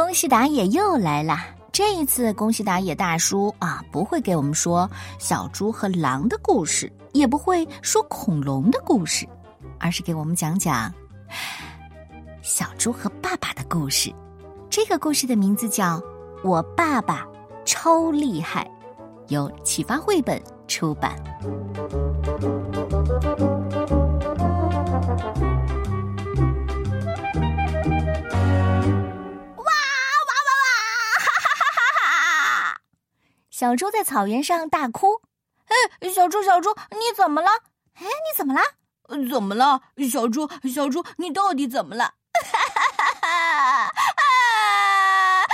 恭喜打野又来啦！这一次，恭喜打野大叔啊，不会给我们说小猪和狼的故事，也不会说恐龙的故事，而是给我们讲讲小猪和爸爸的故事。这个故事的名字叫《我爸爸超厉害》，由启发绘本出版。小猪在草原上大哭，哎，小猪，小猪，你怎么了？哎，你怎么了？怎么了？小猪，小猪，你到底怎么了？哈哈哈！啊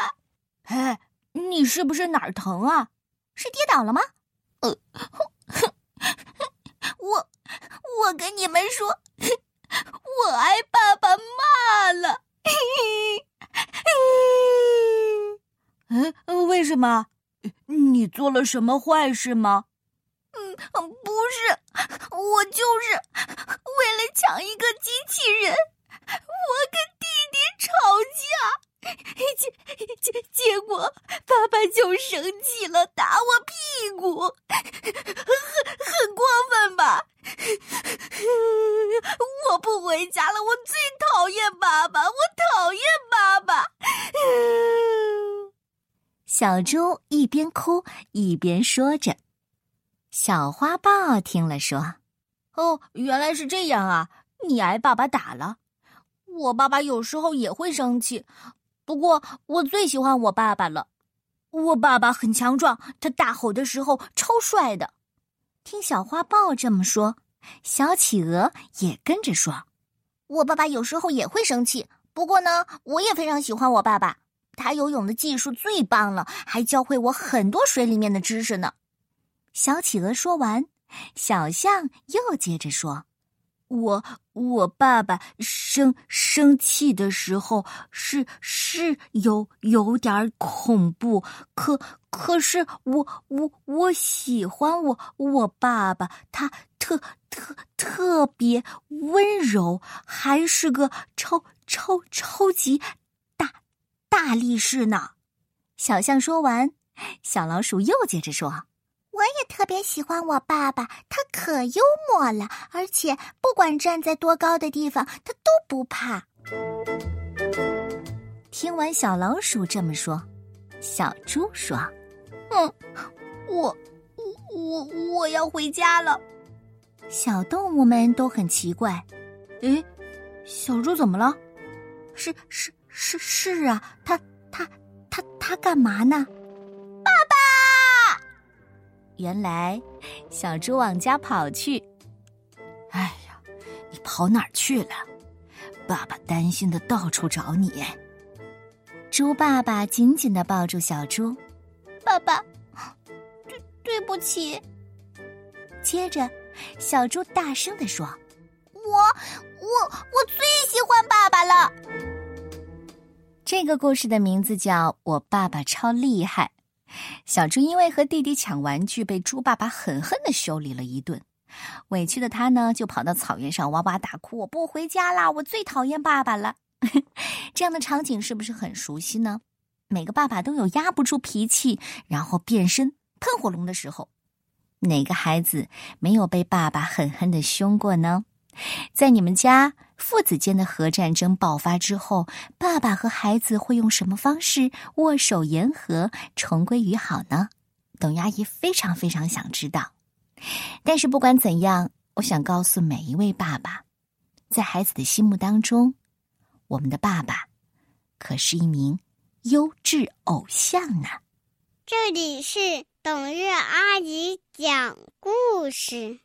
啊！哎，你是不是哪儿疼啊？是跌倒了吗？呃，我我跟你们说，我挨爸爸骂了。嗯，什么？你做了什么坏事吗？嗯，不是，我就是为了抢一个机器人，我跟弟弟吵架，结结结果爸爸就生气了，打我屁股，很很过分吧？我不回家了，我最讨厌爸爸，我讨厌爸爸。小猪一边哭一边说着，小花豹听了说：“哦，原来是这样啊！你挨爸爸打了。我爸爸有时候也会生气，不过我最喜欢我爸爸了。我爸爸很强壮，他大吼的时候超帅的。”听小花豹这么说，小企鹅也跟着说：“我爸爸有时候也会生气，不过呢，我也非常喜欢我爸爸。”他游泳的技术最棒了，还教会我很多水里面的知识呢。小企鹅说完，小象又接着说：“我我爸爸生生气的时候是是有有点恐怖，可可是我我我喜欢我我爸爸，他特特特别温柔，还是个超超超级。”大力士呢？小象说完，小老鼠又接着说：“我也特别喜欢我爸爸，他可幽默了，而且不管站在多高的地方，他都不怕。”听完小老鼠这么说，小猪说：“嗯，我我我我要回家了。”小动物们都很奇怪：“诶，小猪怎么了？是是。”是是啊，他他他他干嘛呢？爸爸！原来小猪往家跑去。哎呀，你跑哪儿去了？爸爸担心的到处找你。猪爸爸紧紧的抱住小猪。爸爸，对对不起。接着，小猪大声的说：“我我我这个故事的名字叫《我爸爸超厉害》。小猪因为和弟弟抢玩具，被猪爸爸狠狠的修理了一顿。委屈的他呢，就跑到草原上哇哇大哭：“我不回家啦！我最讨厌爸爸了。”这样的场景是不是很熟悉呢？每个爸爸都有压不住脾气，然后变身喷火龙的时候。哪个孩子没有被爸爸狠狠的凶过呢？在你们家父子间的核战争爆发之后，爸爸和孩子会用什么方式握手言和、重归于好呢？董阿姨非常非常想知道。但是不管怎样，我想告诉每一位爸爸，在孩子的心目当中，我们的爸爸可是一名优质偶像呢。这里是董月阿姨讲故事。